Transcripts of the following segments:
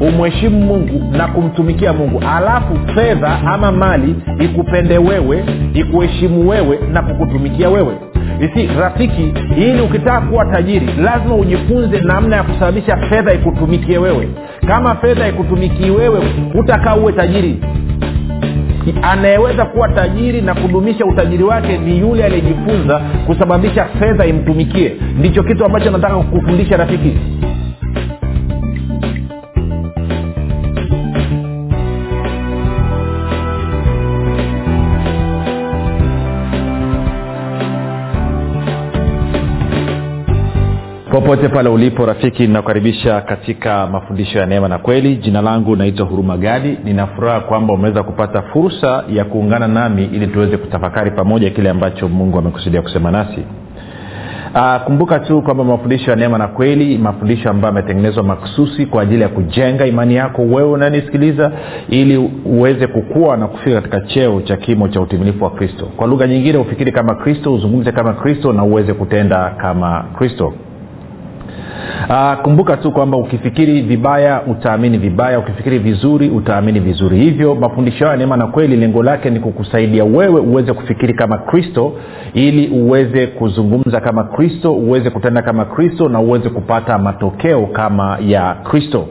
umheshimu mungu na kumtumikia mungu. Alafu fedha ama mali ikupende wewe ikuheshimu wewe na kukutumikia wewe. Isi rafiki ili ukitaka kuwa tajiri lazima ujifunze namna ya kusababisha fedha ikutumikie wewe. Kama fedha ikutumikii wewe hutakaa uwe tajiri. Anayeweza kuwa tajiri na kudumisha utajiri wake ni yule aliyejifunza kusababisha fedha imtumikie. Ndicho kitu ambacho nataka kukufundisha rafiki popote pale ulipo rafiki ninakukaribisha katika mafundisho ya neema na kweli. Jina langu naitwa huruma gadi. Ninafuraha kwamba umeweza kupata fursa ya kuungana nami ili tuweze kutafakari pamoja kile ambacho mungu amekusudia kusema nasi. Aa, kumbuka tu kwamba mafundisho ya neema na kweli mafundisho ambayo yametengenezwa maksusi kwa ajili ya kujenga imani yako wewe unanisikiliza ili uweze kukua na kufika katika cheo cha kimo cha utimilifu wa kristo. Kwa lugha nyingine ufikiri kama kristo uzungumze kama kristo na uweze kutenda kama kristo Uh, kumbuka tu kwamba ukifikiri vibaya utaamini vibaya. Ukifikiri vizuri utaamini vizuri. Hivyo mafundisho hayo neema na kweli lengo lake ni kukusaidia wewe uweze kufikiri kama kristo ili uweze kuzungumza kama kristo uweze kutenda kama kristo na uweze kupata matokeo kama ya kristo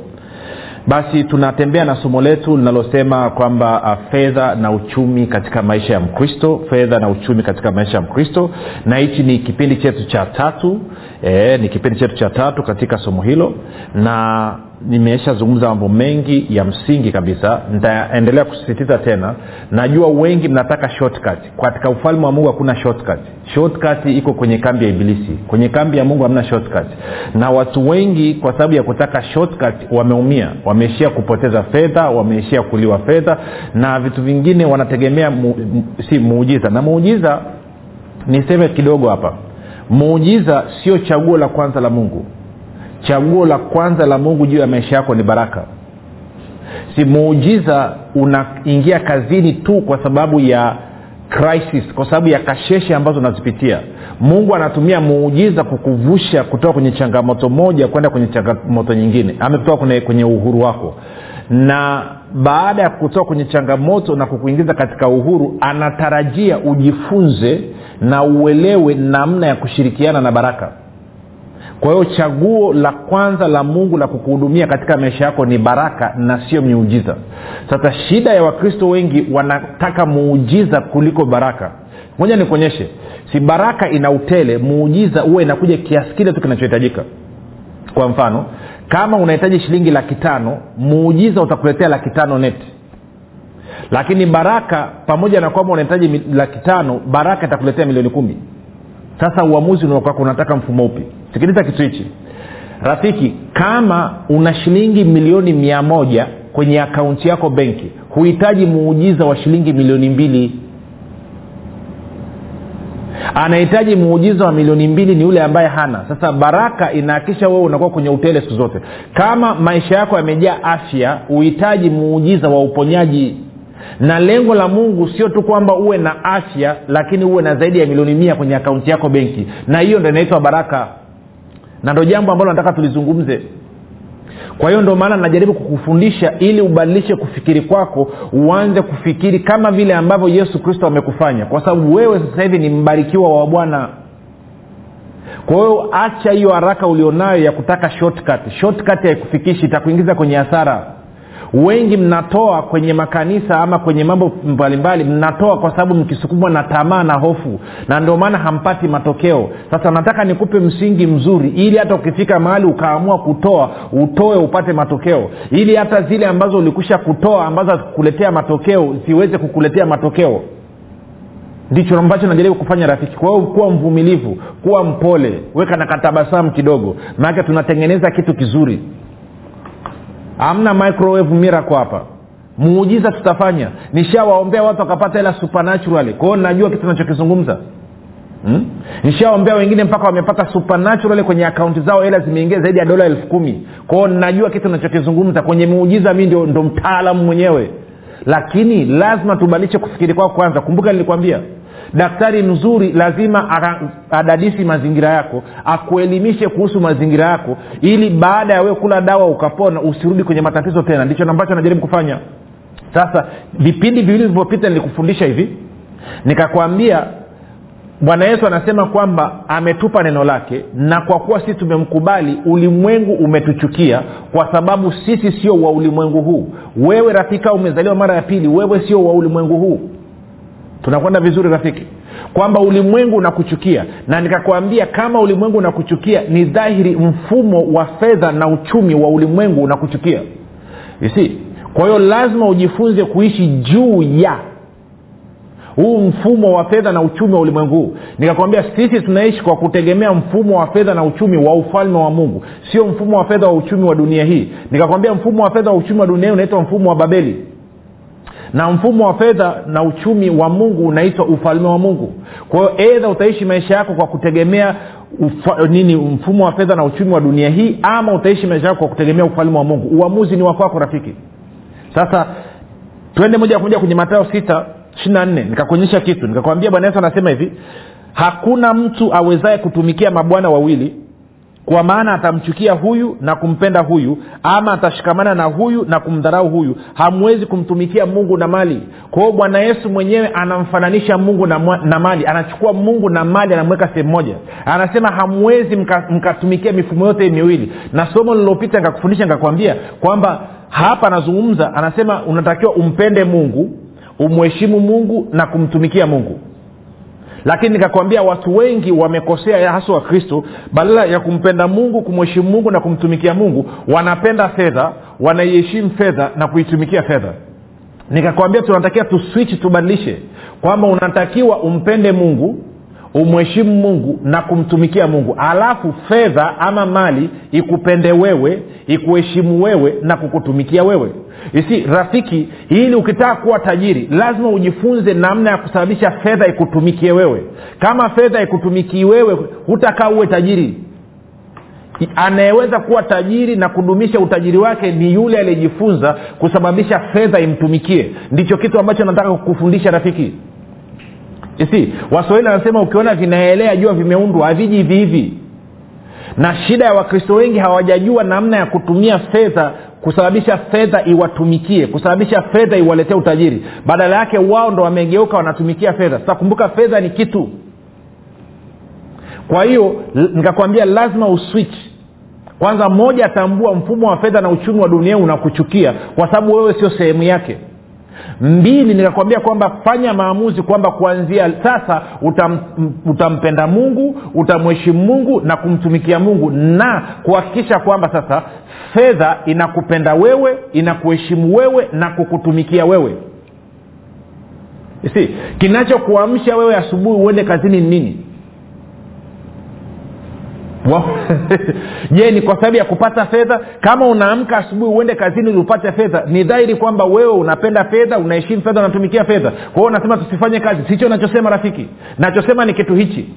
basi tunatembea na somo letu linalosema kwamba uh, fedha na uchumi katika maisha ya mkristo fedha na uchumi katika maisha ya mkristo. Na hichi ni kipindi chetu cha tatu e, ni kipindi chetu cha tatu katika somo hilo. Na nimeshazungumza mambo mengi ya msingi kabisa. Nitaendelea kusisitiza tena. Najua wengi mnataka shortcut. Katika ufalme wa mungu hakuna shortcut. Shortcut iko kwenye kambi ya ibilisi. Kwenye kambi ya mungu hamna shortcut. Na watu wengi kwa sababu ya kutaka shortcut wameumia. Wameishia kupoteza fedha wameishia kuliwa fedha na vitu vingine wanategemea mu, si muujiza. Na muujiza niseme kidogo hapa. Muujiza sio chaguo la kwanza la mungu chaguo la kwanza la mungu juu ya maisha yako ni baraka. Si muujiza unaingia kazini tu kwa sababu ya crisis kwa sababu ya kasheshe ambazo unazipitia. Mungu anatumia muujiza kukuvusha kutoka kwenye changamoto moja kwenda kwenye changamoto nyingine. Amekutoka kwenye, kwenye uhuru wako. Na baada ya kutoka kwenye changamoto na kukuingiza katika uhuru anatarajia ujifunze na uelewe namna ya kushirikiana na baraka kwa hiyo chaguo la kwanza la mungu la kukuhudumia katika maisha yako ni baraka na sio miujiza. Sasa shida ya wakristo wengi wanataka muujiza kuliko baraka. Moja nikuonyeshe. Si baraka ina utele muujiza huwa inakuja kiasi kile tu kinachohitajika. Kwa mfano kama unahitaji shilingi laki tano muujiza utakuletea laki tano neti lakini baraka pamoja na kwamba unahitaji laki tano baraka itakuletea milioni kumi sasa uamuzi unaokwako unataka mfumo upi? Sikiliza kitu hichi. Rafiki kama una shilingi milioni mia moja kwenye akaunti yako benki huhitaji muujiza wa shilingi milioni mbili. Anahitaji muujiza wa milioni mbili ni yule ambaye hana. Sasa baraka inaakisha wewe unakuwa kwenye utele siku zote. Kama maisha yako yamejaa afya huhitaji muujiza wa uponyaji na lengo la mungu sio tu kwamba uwe na afya lakini uwe na zaidi ya milioni mia kwenye akaunti yako benki. Na hiyo ndo inaitwa baraka. Na ndo jambo ambalo nataka tulizungumze. Kwa hiyo ndo maana najaribu kukufundisha ili ubadilishe kufikiri kwako uanze kufikiri kama vile ambavyo yesu kristo amekufanya. Kwa sababu wewe sasa hivi ni mbarikiwa wa bwana. Kwa hiyo acha hiyo haraka ulionayo ya kutaka shortcut. Shortcut haikufikishi itakuingiza kwenye hasara wengi mnatoa kwenye makanisa ama kwenye mambo mbalimbali mnatoa kwa sababu mkisukumwa na tamaa na hofu na ndio maana hampati matokeo. Sasa nataka nikupe msingi mzuri ili hata ukifika mahali ukaamua kutoa utoe upate matokeo. Ili hata zile ambazo ulikusha kutoa ambazo hazikukuletea matokeo ziweze kukuletea matokeo. Ndicho ambacho najaribu kufanya rafiki. Kwa hiyo kuwa mvumilivu kuwa mpole weka na katabasamu kidogo. Maanake tunatengeneza kitu kizuri hamna microwave miracle hapa. Muujiza tutafanya. Nishawaombea watu wakapata hela supernaturally. Kwao najua kitu nachokizungumza hmm? nishaombea wengine mpaka wamepata supernaturally kwenye akaunti zao hela zimeingia zaidi ya dola elfu kumi. Kwao najua kitu nachokizungumza kwenye muujiza mi ndio ndo mtaalamu mwenyewe. Lakini lazima tubadilishe kufikiri kwao kwanza. Kumbuka nilikwambia daktari mzuri lazima adadisi mazingira yako akuelimishe kuhusu mazingira yako ili baada ya wewe kula dawa ukapona usirudi kwenye matatizo tena. Ndicho ambacho najaribu kufanya. Sasa vipindi viwili vilivyopita nilikufundisha hivi. Nikakwambia bwana yesu anasema kwamba ametupa neno lake na kwa kuwa sisi tumemkubali ulimwengu umetuchukia kwa sababu sisi sio wa ulimwengu huu. Wewe rafika umezaliwa mara ya pili wewe sio wa ulimwengu huu tunakwenda vizuri rafiki? Kwamba ulimwengu unakuchukia. Na nikakwambia kama ulimwengu unakuchukia ni dhahiri mfumo wa fedha na uchumi wa ulimwengu unakuchukia. Isi kwa hiyo lazima ujifunze kuishi juu ya huu mfumo wa fedha na uchumi wa ulimwengu huu. Nikakwambia sisi tunaishi kwa kutegemea mfumo wa fedha na uchumi wa ufalme wa mungu. Sio mfumo wa fedha wa uchumi wa dunia hii. Nikakwambia mfumo wa fedha wa uchumi wa dunia hii unaitwa mfumo wa babeli na mfumo wa fedha na uchumi wa mungu unaitwa ufalme wa mungu. Kwa hiyo edha utaishi maisha yako kwa kutegemea ufa, nini mfumo wa fedha na uchumi wa dunia hii ama utaishi maisha yako kwa kutegemea ufalme wa mungu. Uamuzi ni wakwako rafiki. Sasa twende moja kwa moja kwenye matayo sita ishiri nne. Nikakuonyesha kitu. Nikakwambia bwana yesu anasema hivi hakuna mtu awezaye kutumikia mabwana wawili kwa maana atamchukia huyu na kumpenda huyu ama atashikamana na huyu na kumdharau huyu. Hamwezi kumtumikia mungu na mali. Kwa bwana yesu mwenyewe anamfananisha mungu na, na mali. Anachukua mungu na mali anamweka sehemu moja. Anasema hamwezi mkatumikia mka mifumo yote miwili. Na somo lililopita nikakufundisha nikakwambia kwamba hapa anazungumza anasema unatakiwa umpende mungu umheshimu mungu na kumtumikia mungu lakini nikakwambia watu wengi wamekosea hasa wakristo badala ya kumpenda mungu kumheshimu mungu na kumtumikia mungu wanapenda fedha wanaiheshimu fedha na kuitumikia fedha. Nikakwambia tunatakiwa tuswichi tubadilishe kwamba unatakiwa umpende mungu umheshimu mungu na kumtumikia mungu. Alafu fedha ama mali ikupende wewe ikuheshimu wewe na kukutumikia wewe. Isi rafiki ili ukitaka kuwa tajiri lazima ujifunze namna ya kusababisha fedha ikutumikie wewe. Kama fedha ikutumikii wewe hutakaa uwe tajiri. Anayeweza kuwa tajiri na kudumisha utajiri wake ni yule aliyejifunza kusababisha fedha imtumikie. Ndicho kitu ambacho nataka kukufundisha rafiki si waswahili wanasema ukiona vinaelea jua vimeundwa haviji hivi hivi. Na shida ya wakristo wengi hawajajua namna ya kutumia fedha kusababisha fedha iwatumikie kusababisha fedha iwaletee utajiri. Badala yake wao ndo wamegeuka wanatumikia fedha. Sasa kumbuka fedha ni kitu. Kwa hiyo nikakwambia lazima uswitch. Kwanza moja atambua mfumo wa fedha na uchumi wa dunia unakuchukia kwa sababu wewe sio sehemu yake mbili nikakwambia kwamba fanya maamuzi kwamba kuanzia sasa utam, utampenda mungu utamheshimu mungu na kumtumikia mungu na kuhakikisha kwamba sasa fedha inakupenda wewe inakuheshimu wewe na kukutumikia wewe. Si kinachokuamsha wewe asubuhi uende kazini ni nini je ni kwa sababu ya kupata fedha? Kama unaamka asubuhi uende kazini upate fedha ni dhahiri kwamba wewe unapenda fedha unaheshimu fedha unatumikia fedha. Kwa hiyo unasema tusifanye kazi. Sicho nachosema rafiki. Nachosema ni kitu hichi.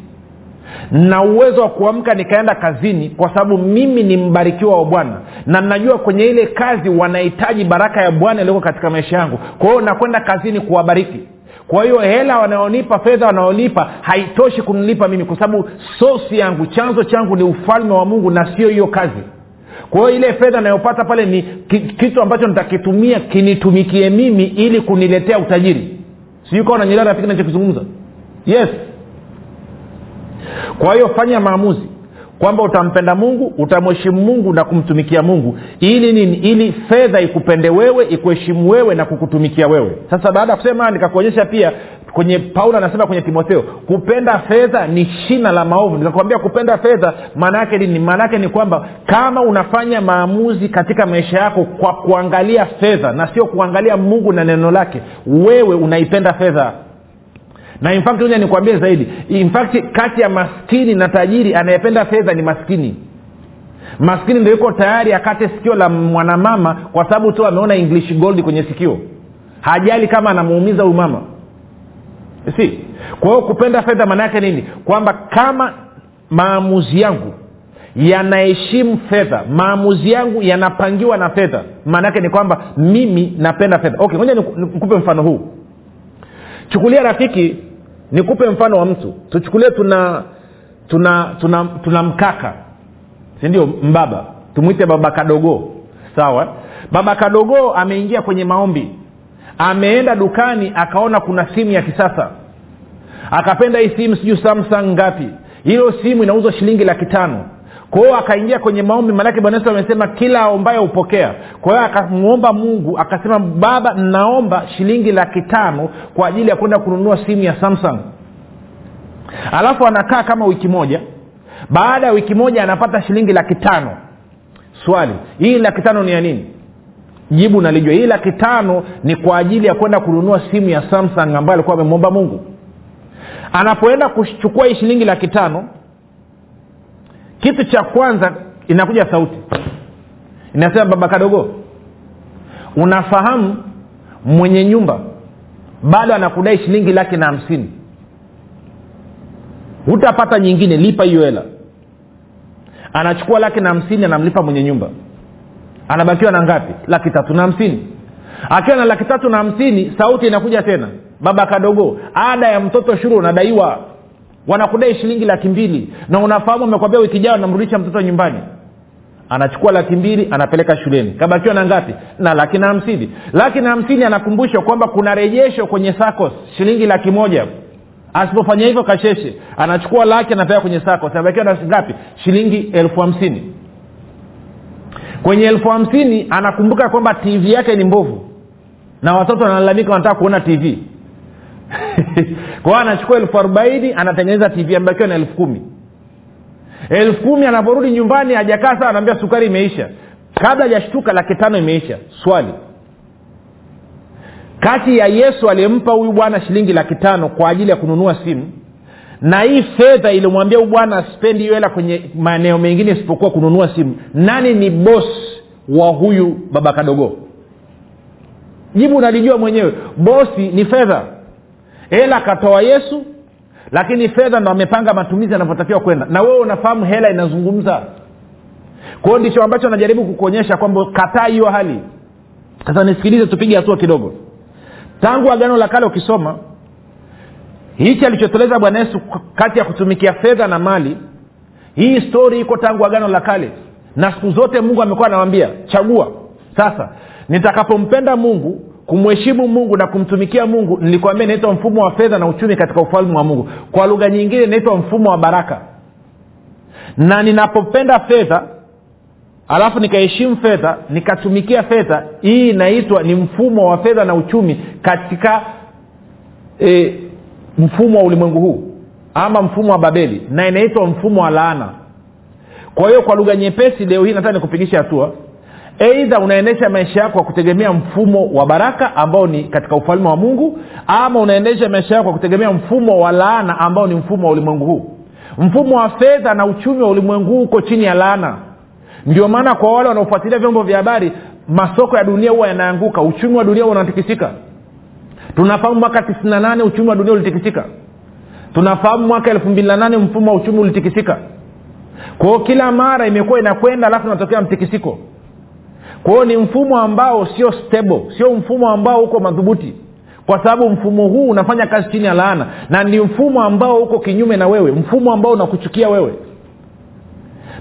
Na uwezo wa kuamka nikaenda kazini kwa sababu mimi ni mbarikiwa wa bwana. Na najua kwenye ile kazi wanahitaji baraka ya bwana iliyoko katika maisha yangu. Kwa hiyo nakwenda kazini kuwabariki kwa hiyo hela wanaonipa fedha wanaonipa haitoshi kunilipa mimi kwa sababu sosi yangu chanzo changu ni ufalme wa mungu na sio hiyo kazi. Kwa hiyo ile fedha nayopata pale ni kitu ambacho nitakitumia kinitumikie mimi ili kuniletea utajiri. Sijui kawa nanyelea rafiki nachokizungumza yes. Kwa hiyo fanya maamuzi kwamba utampenda mungu utamheshimu mungu na kumtumikia mungu. Ili nini? Ili fedha ikupende wewe ikuheshimu wewe na kukutumikia wewe. Sasa baada ya kusema nikakuonyesha pia kwenye paulo anasema kwenye timotheo kupenda fedha ni shina la maovu. Nikakwambia kupenda fedha maana yake nini? Maana yake ni kwamba kama unafanya maamuzi katika maisha yako kwa kuangalia fedha na sio kuangalia mungu na neno lake wewe unaipenda fedha na in fact moja nikwambie zaidi. In fact kati ya maskini na tajiri anayependa fedha ni maskini. Maskini ndo yuko tayari akate sikio la mwanamama kwa sababu tu ameona english gold kwenye sikio. Hajali kama anamuumiza huyu mama. Si kwa hiyo kupenda fedha maana yake nini? Kwamba kama maamuzi yangu yanaheshimu fedha maamuzi yangu yanapangiwa na fedha maana yake ni kwamba mimi napenda fedha. Okay ngoja nikupe mfano huu. Chukulia rafiki nikupe mfano wa mtu. Tuchukulie tuna tuna tuna tuna mkaka. Sindio mbaba? Tumwite baba kadogo. Sawa? Baba kadogo ameingia kwenye maombi. Ameenda dukani akaona kuna simu ya kisasa. Akapenda hii simu sijuu samsung ngapi. Hilo simu inauzwa shilingi laki tano kwa akaingia kwenye maombi maanake bwana yesu amesema kila aombaye hupokea. Kwa akamwomba mungu akasema baba naomba shilingi laki tano kwa ajili ya kwenda kununua simu ya samsung. Alafu anakaa kama wiki moja. Baada ya wiki moja anapata shilingi laki tano. Swali hii laki tano ni ya nini? Jibu nalijua hii laki tano ni kwa ajili ya kwenda kununua simu ya samsung ambayo alikuwa amemwomba mungu. Anapoenda kuchukua hii shilingi laki tano kitu cha kwanza inakuja sauti. Inasema baba kadogo unafahamu mwenye nyumba bado anakudai shilingi laki na hamsini. Hutapata nyingine lipa hiyo hela. Anachukua laki na hamsini anamlipa mwenye nyumba. Anabakiwa na ngapi? Laki tatu na hamsini. Akiwa na laki tatu na hamsini sauti inakuja tena. Baba kadogo ada ya mtoto shuru unadaiwa wanakudai shilingi laki mbili na unafahamu amekwambia wiki jao namrudisha mtoto nyumbani. Anachukua laki mbili anapeleka shuleni. Kabakiwa na ngapi? Na laki na hamsini. Laki na hamsini anakumbushwa kwamba kuna rejesho kwenye sacos shilingi laki moja. Asipofanya hivyo kasheshe anachukua laki anapeleka kwenye sacos anabakiwa na ngapi? Shilingi elfu hamsini. Kwenye elfu hamsini anakumbuka kwamba tv yake ni mbovu. Na watoto wanalalamika wanataka kuona tv kwao anachukua elfu arobaini anatengeneza tv amebakiwa na elfu kumi. Elfu kumi anaporudi nyumbani hajakaa saa anaambia sukari imeisha. Kabla hajashtuka laki tano imeisha. Swali. Kati ya yesu aliyempa huyu bwana shilingi laki tano kwa ajili ya kununua simu na hii fedha ilimwambia huyu bwana aspendi hiyo hela kwenye maeneo mengine isipokuwa kununua simu nani ni bos wa huyu baba kadogo? Jibu nalijua mwenyewe. Bosi ni fedha hela akatoa yesu lakini fedha ndo amepanga matumizi anavyotakiwa kwenda. Na wewe unafahamu hela inazungumza. Kwao ndicho ambacho anajaribu kukuonyesha kwamba kataa hiyo hali. Sasa nisikilize tupige hatua kidogo. Tangu agano la kale ukisoma hichi alichoteleza bwana yesu kati ya kutumikia fedha na mali hii stori iko tangu agano la kale. Na siku zote mungu amekuwa anawambia chagua sasa nitakapompenda mungu kumheshimu mungu na kumtumikia mungu nilikwambia inaitwa mfumo wa fedha na uchumi katika ufalme wa mungu. Kwa lugha nyingine inaitwa mfumo wa baraka. Na ninapopenda fedha alafu nikaheshimu fedha nikatumikia fedha hii inaitwa ni mfumo wa fedha na uchumi katika e, mfumo wa ulimwengu huu ama mfumo wa babeli na inaitwa mfumo wa laana. Kwa hiyo kwa lugha nyepesi leo hii nataka nikupigisha hatua eidha unaendesha maisha yako kwa kutegemea mfumo wa baraka ambao ni katika ufalme wa mungu ama unaendesha maisha yako kwa kutegemea mfumo wa laana ambao ni mfumo wa ulimwengu huu. Mfumo wa fedha na uchumi wa ulimwengu huu uko chini ya laana. Ndio maana kwa wale wanaofuatilia vyombo vya habari masoko ya dunia huwa yanaanguka uchumi wa dunia unatikisika. Tunafahamu mwaka 98 uchumi wa dunia ulitikisika. Tunafahamu mwaka elfu mbili na nane mfumo wa uchumi ulitikisika. Kwao kila mara imekuwa inakwenda alafu inatokea mtikisiko kwa hiyo ni mfumo ambao sio stable sio mfumo ambao uko madhubuti. Kwa sababu mfumo huu unafanya kazi chini ya laana na ni mfumo ambao uko kinyume na wewe mfumo ambao unakuchukia wewe.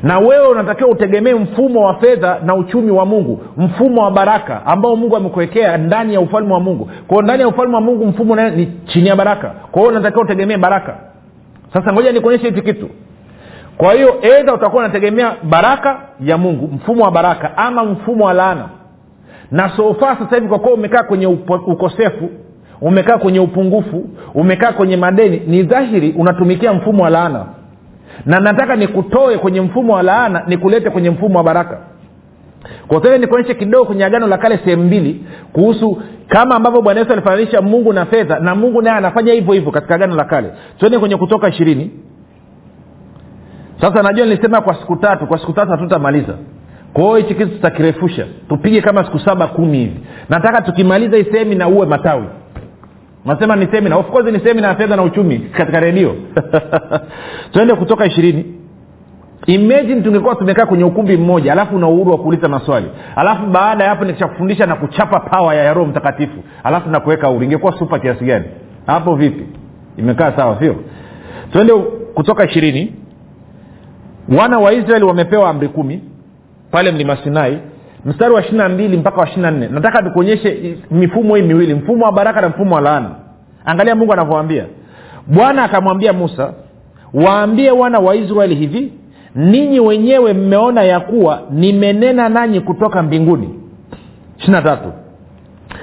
Na wewe unatakiwa utegemee mfumo wa fedha na uchumi wa mungu mfumo wa baraka ambao mungu amekuwekea ndani ya ufalme wa mungu. Kwao ndani ya ufalme wa mungu mfumo ni chini ya baraka. Kwa hiyo unatakiwa utegemee baraka. Sasa ngoja nikuonyeshe hichi kitu kwa hiyo edha utakuwa unategemea baraka ya mungu mfumo wa baraka ama mfumo wa laana. Na sofa sasa hivi kwa kuwa umekaa kwenye upo, ukosefu umekaa kwenye upungufu umekaa kwenye madeni ni dhahiri unatumikia mfumo wa laana. Na nataka nikutoe kwenye mfumo wa laana nikulete kwenye mfumo wa baraka. Kwa nikuonyeshe kidogo kwenye agano la kale sehemu mbili kuhusu kama ambavyo bwana yesu alifananisha mungu na fedha na mungu naye anafanya hivyo hivyo katika agano la kale. Tuende kwenye kutoka ishirini sasa najua nilisema kwa siku tatu kwa siku tatu hatutamaliza. Kwao hichi kitu tutakirefusha tupige kama siku saba kumi hivi. Nataka tukimaliza hii semina uwe matawi. Nasema ni semina of course ni semina ya fedha na uchumi katika redio. Twende kutoka ishirini. Imagine tungekuwa tumekaa kwenye ukumbi mmoja alafu una uhuru wa kuuliza maswali. Alafu baada ya hapo nikishakufundisha na kuchapa pawa ya roho mtakatifu alafu nakuweka huru ingekuwa supa kiasi gani? Hapo vipi? Imekaa sawa sio? Twende kutoka ishirini wana wa israeli wamepewa amri kumi pale mlima sinai mstari wa ishirina mbili mpaka wa ishirina nne. Nataka nikuonyeshe mifumo hii miwili mfumo wa baraka na mfumo wa laana. Angalia mungu anavyoambia bwana akamwambia musa waambie wana wa israeli hivi ninyi wenyewe mmeona ya kuwa nimenena nanyi kutoka mbinguni. Ishirina tatu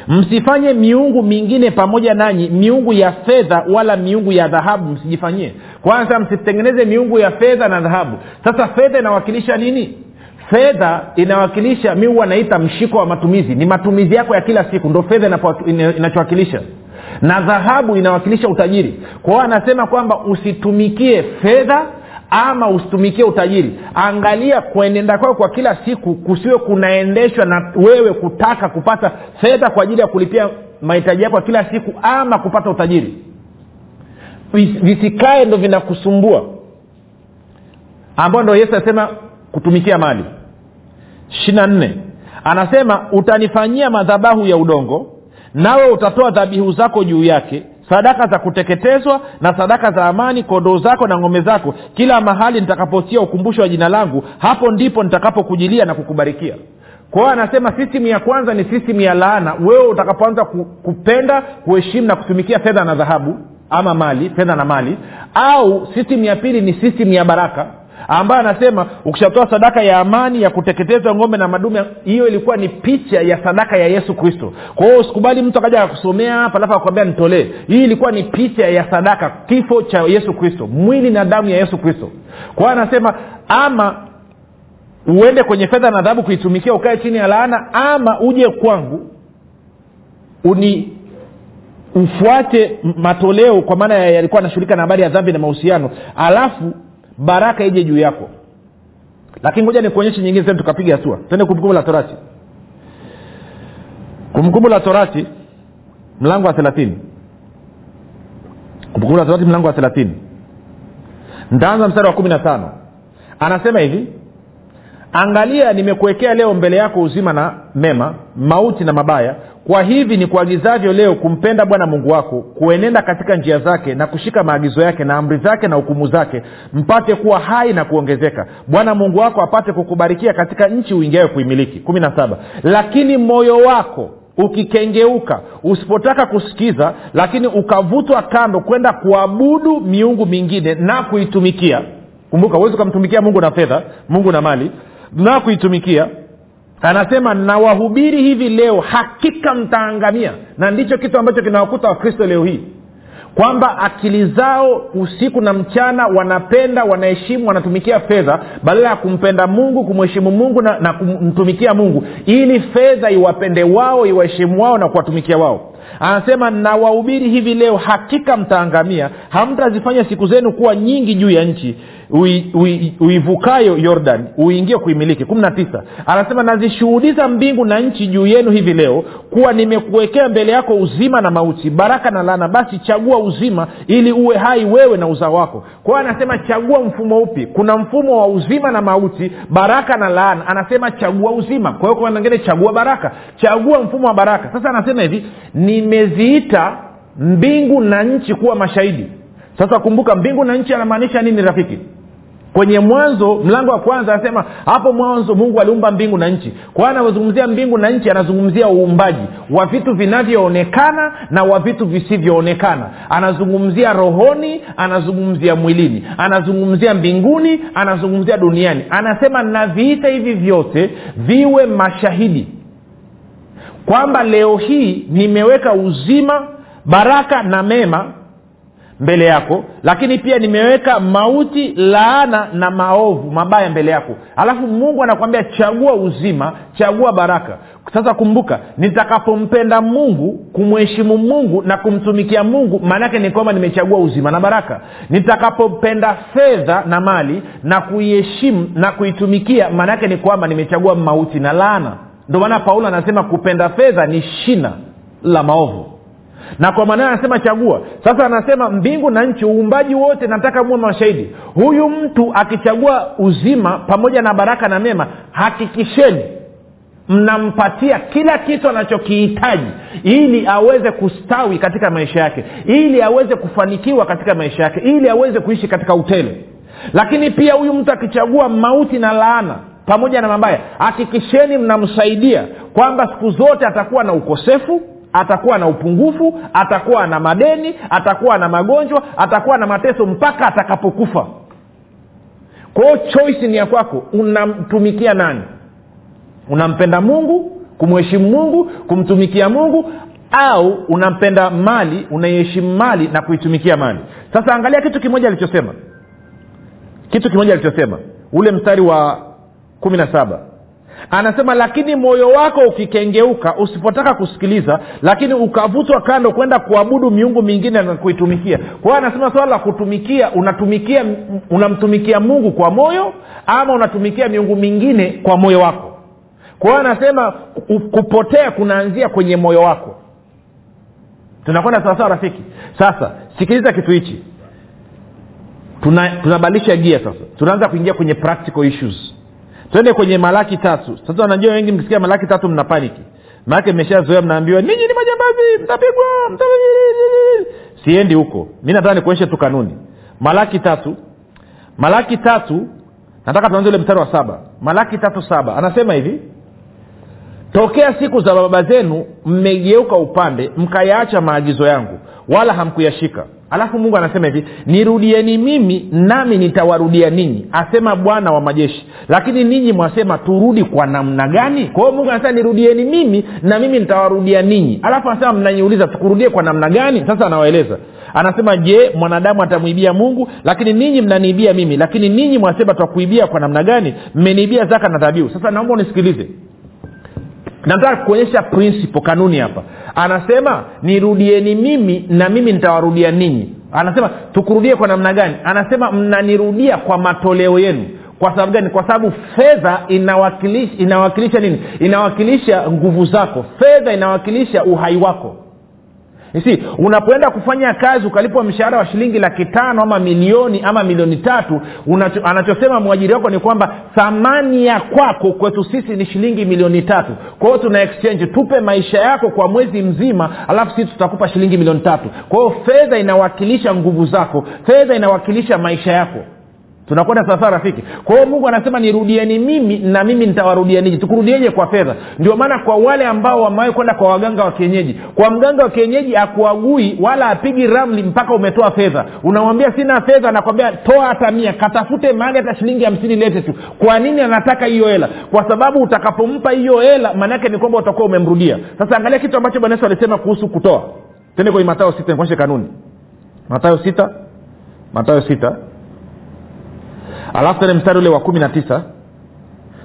msifanye miungu mingine pamoja nanyi miungu ya fedha wala miungu ya dhahabu msijifanyie. Kwanza msitengeneze miungu ya fedha na dhahabu. Sasa fedha inawakilisha nini? Fedha inawakilisha mi huwa naita mshiko wa matumizi. Ni matumizi yako ya kila siku ndo fedha inachowakilisha. Na dhahabu inawakilisha utajiri. Kwa hiyo anasema kwamba usitumikie fedha ama usitumikie utajiri. Angalia kuenenda kwao kwa kila siku kusiwe kunaendeshwa na wewe kutaka kupata fedha kwa ajili ya kulipia mahitaji yako ya kila siku ama kupata utajiri. Visikae ndo vinakusumbua. Ambao ndo yesu anasema kutumikia mali. Ishirina nne. Anasema utanifanyia madhabahu ya udongo nawe utatoa dhabihu zako juu yake sadaka za kuteketezwa na sadaka za amani kondoo zako na ng'ombe zako. Kila mahali nitakapotia ukumbusho wa jina langu hapo ndipo nitakapokujilia na kukubarikia. Kwa hiyo anasema sistimu ya kwanza ni sistimu ya laana. Wewe utakapoanza kupenda kuheshimu na kutumikia fedha na dhahabu ama mali fedha na mali au sistimu ya pili ni sistimu ya baraka ambayo anasema ukishatoa sadaka ya amani ya kuteketezwa ng'ombe na madume hiyo ilikuwa ni picha ya sadaka ya yesu kristo. Kwa hiyo usikubali mtu akaja akakusomea hapa alafu akwambia nitolee. Hii ilikuwa ni picha ya sadaka kifo cha yesu kristo mwili na damu ya yesu kristo. Kwa anasema ama uende kwenye fedha na dhahabu kuitumikia ukae chini ya laana ama uje kwangu uni ufuate matoleo kwa maana yalikuwa anashughulika na habari ya dhambi na mahusiano. Alafu baraka ije juu yako. Lakini ngoja nikuonyeshe nyingine tena tukapiga hatua. Tende kumbukumbu la torati. Kumbukumbu la torati mlango wa thelathini. Kumbukumbu la torati mlango wa thelathini. Ntaanza mstari wa kumi na tano. Anasema hivi angalia nimekuwekea leo mbele yako uzima na mema mauti na mabaya kwa hivi ni kuagizavyo leo kumpenda bwana mungu wako kuenenda katika njia zake na kushika maagizo yake na amri zake na hukumu zake mpate kuwa hai na kuongezeka. Bwana mungu wako apate kukubarikia katika nchi uingiayo kuimiliki. Kumi na saba. Lakini moyo wako ukikengeuka usipotaka kusikiza lakini ukavutwa kando kwenda kuabudu miungu mingine na kuitumikia. Kumbuka huwezi ukamtumikia mungu na fedha mungu na mali na kuitumikia anasema nawahubiri hivi leo hakika mtaangamia. Na ndicho kitu ambacho kinawakuta wakristo leo hii. Kwamba akili zao usiku na mchana wanapenda wanaheshimu wanatumikia fedha badala ya kumpenda mungu kumheshimu mungu na, na kumtumikia mungu. Ili fedha iwapende wao iwaheshimu wao na kuwatumikia wao. Anasema nawahubiri hivi leo hakika mtaangamia. Hamtazifanya siku zenu kuwa nyingi juu ya nchi uivukayo ui, ui yordan uingie kuimiliki. Kumi na tisa. Anasema nazishuhudiza mbingu na nchi juu yenu hivi leo kuwa nimekuwekea mbele yako uzima na mauti baraka na lana basi chagua uzima ili uwe hai wewe na uzao wako. Kwa anasema chagua mfumo upi? Kuna mfumo wa uzima na mauti baraka na laana. Anasema chagua uzima. Kwa hiyo kwa chagua baraka. Chagua mfumo wa baraka. Sasa anasema hivi nimeziita mbingu na nchi kuwa mashahidi. Sasa kumbuka mbingu na nchi anamaanisha nini rafiki kwenye mwanzo mlango wa kwanza anasema hapo mwanzo mungu aliumba mbingu na nchi. Kwa anavyozungumzia mbingu na nchi anazungumzia uumbaji wa vitu vinavyoonekana na wa vitu visivyoonekana. Anazungumzia rohoni anazungumzia mwilini. Anazungumzia mbinguni anazungumzia duniani. Anasema naviita hivi vyote viwe mashahidi kwamba leo hii nimeweka uzima baraka na mema mbele yako lakini pia nimeweka mauti laana na maovu mabaya mbele yako. Alafu mungu anakwambia chagua uzima chagua baraka. Sasa kumbuka nitakapompenda mungu kumheshimu mungu na kumtumikia mungu maanaake ni kwamba nimechagua uzima na baraka. Nitakapopenda fedha na mali na kuiheshimu na kuitumikia maanaake ni kwamba nimechagua mauti na laana. Ndio maana paulo anasema kupenda fedha ni shina la maovu na kwa maana anasema chagua. Sasa anasema mbingu na nchi uumbaji wote nataka muwe mashahidi. Huyu mtu akichagua uzima pamoja na baraka na mema hakikisheni mnampatia kila kitu anachokihitaji ili aweze kustawi katika maisha yake ili aweze kufanikiwa katika maisha yake ili aweze kuishi katika utele. Lakini pia huyu mtu akichagua mauti na laana pamoja na mabaya hakikisheni mnamsaidia kwamba siku zote atakuwa na ukosefu atakuwa na upungufu atakuwa na madeni atakuwa na magonjwa atakuwa na mateso mpaka atakapokufa. Kwao choice ni ya kwako unamtumikia nani? Unampenda mungu kumheshimu mungu kumtumikia mungu au unampenda mali unaiheshimu mali na kuitumikia mali? Sasa angalia kitu kimoja alichosema. Kitu kimoja alichosema. Ule mstari wa kumi na saba anasema lakini moyo wako ukikengeuka usipotaka kusikiliza lakini ukavutwa kando kwenda kuabudu miungu mingine na kuitumikia. Kwa hiyo anasema swala la kutumikia unatumikia unamtumikia mungu kwa moyo ama unatumikia miungu mingine kwa moyo wako? Kwa hiyo anasema kupotea kunaanzia kwenye moyo wako. Tunakwenda sawasawa rafiki? Sasa sikiliza kitu hichi. Tunabadilisha tuna gia sasa. Tunaanza kuingia kwenye practical issues twende kwenye malaki tatu. Sasa najua wengi mkisikia malaki tatu mna paniki maanake mmeshazoea mnaambiwa ninyi ni majambazi mtapigwa mta... siendi huko. Mi nataka nikuonyeshe tu kanuni. Malaki tatu. Malaki tatu nataka tuanze ule mstari wa saba. Malaki tatu saba. Anasema hivi tokea siku za baba zenu mmegeuka upande mkayaacha maagizo yangu wala hamkuyashika alafu mungu anasema hivi nirudieni mimi nami nitawarudia ninyi asema bwana wa majeshi. Lakini ninyi mwasema turudi kwa namna gani? Kwa hiyo mungu anasema nirudieni mimi na mimi nitawarudia ninyi. Alafu anasema mnaniuliza tukurudie kwa namna gani? Sasa anawaeleza. Anasema je mwanadamu atamwibia mungu? Lakini ninyi mnaniibia mimi. Lakini ninyi mwasema twakuibia kwa namna gani? Mmeniibia zaka na dhabihu. Sasa naomba unisikilize nataka kuonyesha principle kanuni hapa. Anasema nirudieni mimi na mimi nitawarudia ninyi. Anasema tukurudie kwa namna gani? Anasema mnanirudia kwa matoleo yenu. Kwa sababu gani? Kwa sababu fedha inawakilisha, inawakilisha nini? Inawakilisha nguvu zako. Fedha inawakilisha uhai wako si unapoenda kufanya kazi ukalipwa mshahara wa shilingi laki tano ama milioni ama milioni tatu unacho, anachosema mwajiri wako ni kwamba thamani ya kwako kwetu sisi ni shilingi milioni tatu. Kwa hiyo tuna exchange tupe maisha yako kwa mwezi mzima alafu sisi tutakupa shilingi milioni tatu. Kwa hiyo fedha inawakilisha nguvu zako fedha inawakilisha maisha yako tunakwenda sawasawa rafiki? Kwa hiyo mungu anasema nirudieni mimi na mimi nitawarudia ninyi. Tukurudieje kwa fedha. Ndio maana kwa wale ambao wamewahi kwenda kwa waganga wa kienyeji kwa mganga wa kienyeji akuagui wala apigi ramli mpaka umetoa fedha. Unamwambia sina fedha anakwambia toa hata mia katafute mahali hata shilingi hamsini lete tu. Kwa nini anataka hiyo hela? Kwa sababu utakapompa hiyo hela maanaake ni kwamba utakuwa umemrudia. Sasa angalia kitu ambacho bwana yesu alisema kuhusu kutoa. Tende kwenye matayo sita nikuonyeshe kanuni. Matayo sita matayo sita alafu tene mstari ule wa kumi na tisa.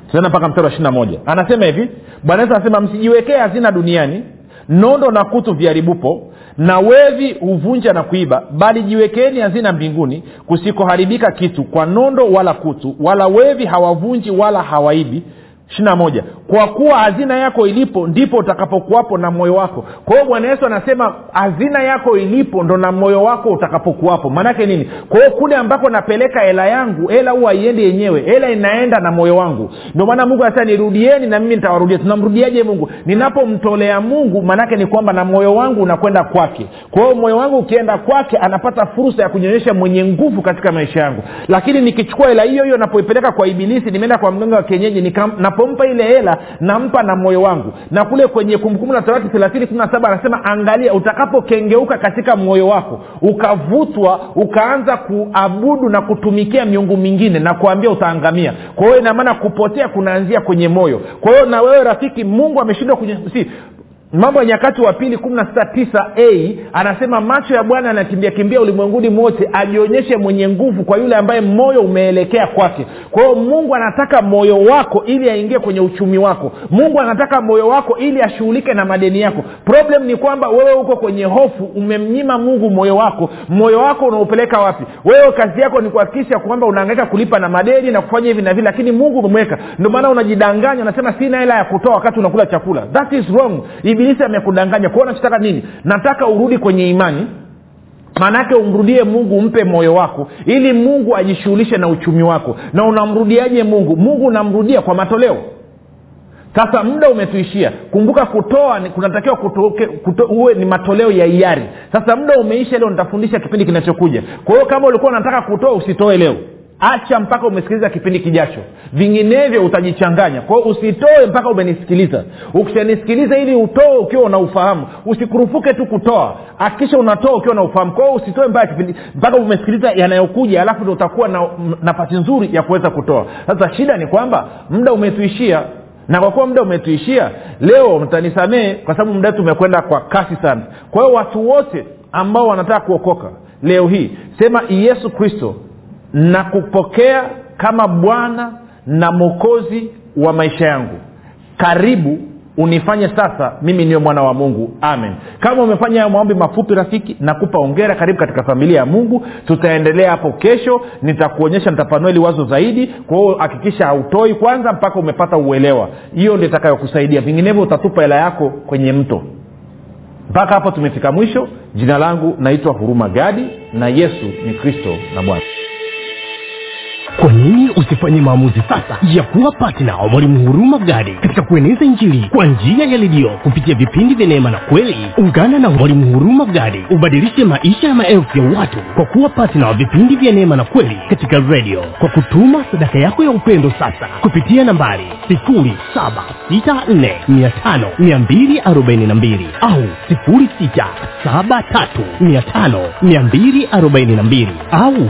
Tunaenda mpaka mstari wa ishiri na moja. Anasema hivi bwana yesu anasema msijiwekee hazina duniani nondo na kutu viharibupo na wevi huvunja na kuiba bali jiwekeeni hazina mbinguni kusikoharibika kitu kwa nondo wala kutu wala wevi hawavunji wala hawaibi ishirina moja. Kwa kuwa hazina yako ilipo ndipo utakapokuwapo na moyo wako. Kwa hiyo bwana yesu anasema hazina yako ilipo ndo na moyo wako utakapokuwapo. Maanake nini? Kwa hiyo kule ambako napeleka hela yangu hela huwa haiendi yenyewe. Hela inaenda na moyo wangu. Ndio maana mungu anasema nirudieni na mimi nitawarudia. Tunamrudiaje mungu? Ninapomtolea mungu maanake ni kwamba na moyo wangu unakwenda kwake. Kwa hiyo moyo wangu ukienda kwake anapata fursa ya kunyonyesha mwenye nguvu katika maisha yangu. Lakini nikichukua hela hiyo hiyo napoipeleka kwa ibilisi nimeenda kwa mganga wa kienyeji nika, napompa ile hela nampa na moyo wangu. Na kule kwenye kumbukumbu la torati thelathini kumi na saba anasema angalia utakapokengeuka katika moyo wako ukavutwa ukaanza kuabudu na kutumikia miungu mingine na kuambia utaangamia. Kwa hiyo inamaana kupotea kunaanzia kwenye moyo. Kwa hiyo na wewe rafiki mungu ameshindwa si mambo ya nyakati wa pili kumi na sita tisa a anasema macho ya bwana anakimbia kimbia ulimwenguni mote ajionyeshe mwenye nguvu kwa yule ambaye moyo umeelekea kwake. Kwa hiyo mungu anataka moyo wako ili aingie kwenye uchumi wako. Mungu anataka moyo wako ili ashughulike na madeni yako. Problem ni kwamba wewe uko kwenye hofu umemnyima mungu moyo wako. Moyo wako unaupeleka wapi? Wewe kazi yako ni kuhakikisha kwamba unaangaika kulipa na madeni na kufanya hivi na vile lakini mungu umemweka. Ndio maana unajidanganya unasema sina hela ya kutoa wakati unakula chakula. That is wrong. Ibi ibilisi amekudanganya kwao nachotaka nini? Nataka urudi kwenye imani. Maanaake umrudie mungu umpe moyo wako ili mungu ajishughulishe na uchumi wako. Na unamrudiaje mungu? Mungu unamrudia kwa matoleo. Sasa muda umetuishia. Kumbuka kutoa kunatakiwa uwe ni matoleo ya hiari. Sasa muda umeisha leo nitafundisha kipindi kinachokuja. Kwa hiyo kama ulikuwa unataka kutoa usitoe leo acha mpaka umesikiliza kipindi kijacho. Vinginevyo utajichanganya. Kwao usitoe mpaka umenisikiliza. Ukishanisikiliza ili utoe ukiwa una ufahamu. Usikurupuke tu kutoa. Akisha unatoa ukiwa na ufahamu. Kwao usitoe mpaka kipindi mpaka umesikiliza yanayokuja alafu ndo utakuwa na nafasi nzuri ya kuweza kutoa. Sasa shida ni kwamba muda umetuishia. Na kwa kuwa muda umetuishia leo mtanisamehe kwa sababu muda wetu umekwenda kwa kasi sana. Kwa hiyo watu wote ambao wanataka kuokoka leo hii sema yesu kristo na kupokea kama bwana na mwokozi wa maisha yangu. Karibu unifanye sasa mimi niwe mwana wa mungu. Amen. Kama umefanya hayo maombi mafupi rafiki nakupa ongera karibu katika familia ya mungu. Tutaendelea hapo kesho. Nitakuonyesha nitapanua ili wazo zaidi. Kwa hiyo hakikisha hautoi kwanza mpaka umepata uelewa. Hiyo ndio itakayokusaidia. Vinginevyo utatupa hela yako kwenye mto. Mpaka hapo tumefika mwisho. Jina langu naitwa huruma gadi na yesu ni kristo na bwana kwa nini usifanye maamuzi sasa ya kuwa patna wa mwalimu huruma gadi katika kueneza injili kwa njia ya redio kupitia vipindi vya neema na kweli ungana na mwalimu huruma gadi ubadilishe maisha ya maelfu ya watu kwa kuwa patna wa vipindi vya neema na kweli katika redio. Kwa kutuma sadaka yako ya upendo sasa kupitia nambari 7645242 au 6735242 au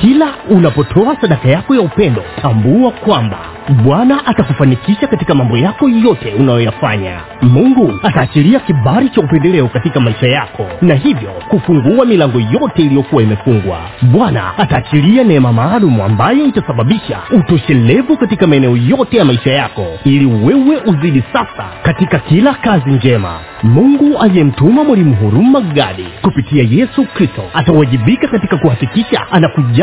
kila unapotoa sadaka yako ya upendo tambua kwamba bwana atakufanikisha katika mambo yako yote unayoyafanya. Mungu ataachilia kibari cha upendeleo katika maisha yako na hivyo kufungua milango yote iliyokuwa imefungwa. Bwana ataachilia neema maalumu ambayo itasababisha utoshelevu katika maeneo yote ya maisha yako ili wewe uzidi sasa katika kila kazi njema. Mungu aliyemtuma mwalimu huruma gadi kupitia yesu kristo atawajibika katika kuhakikisha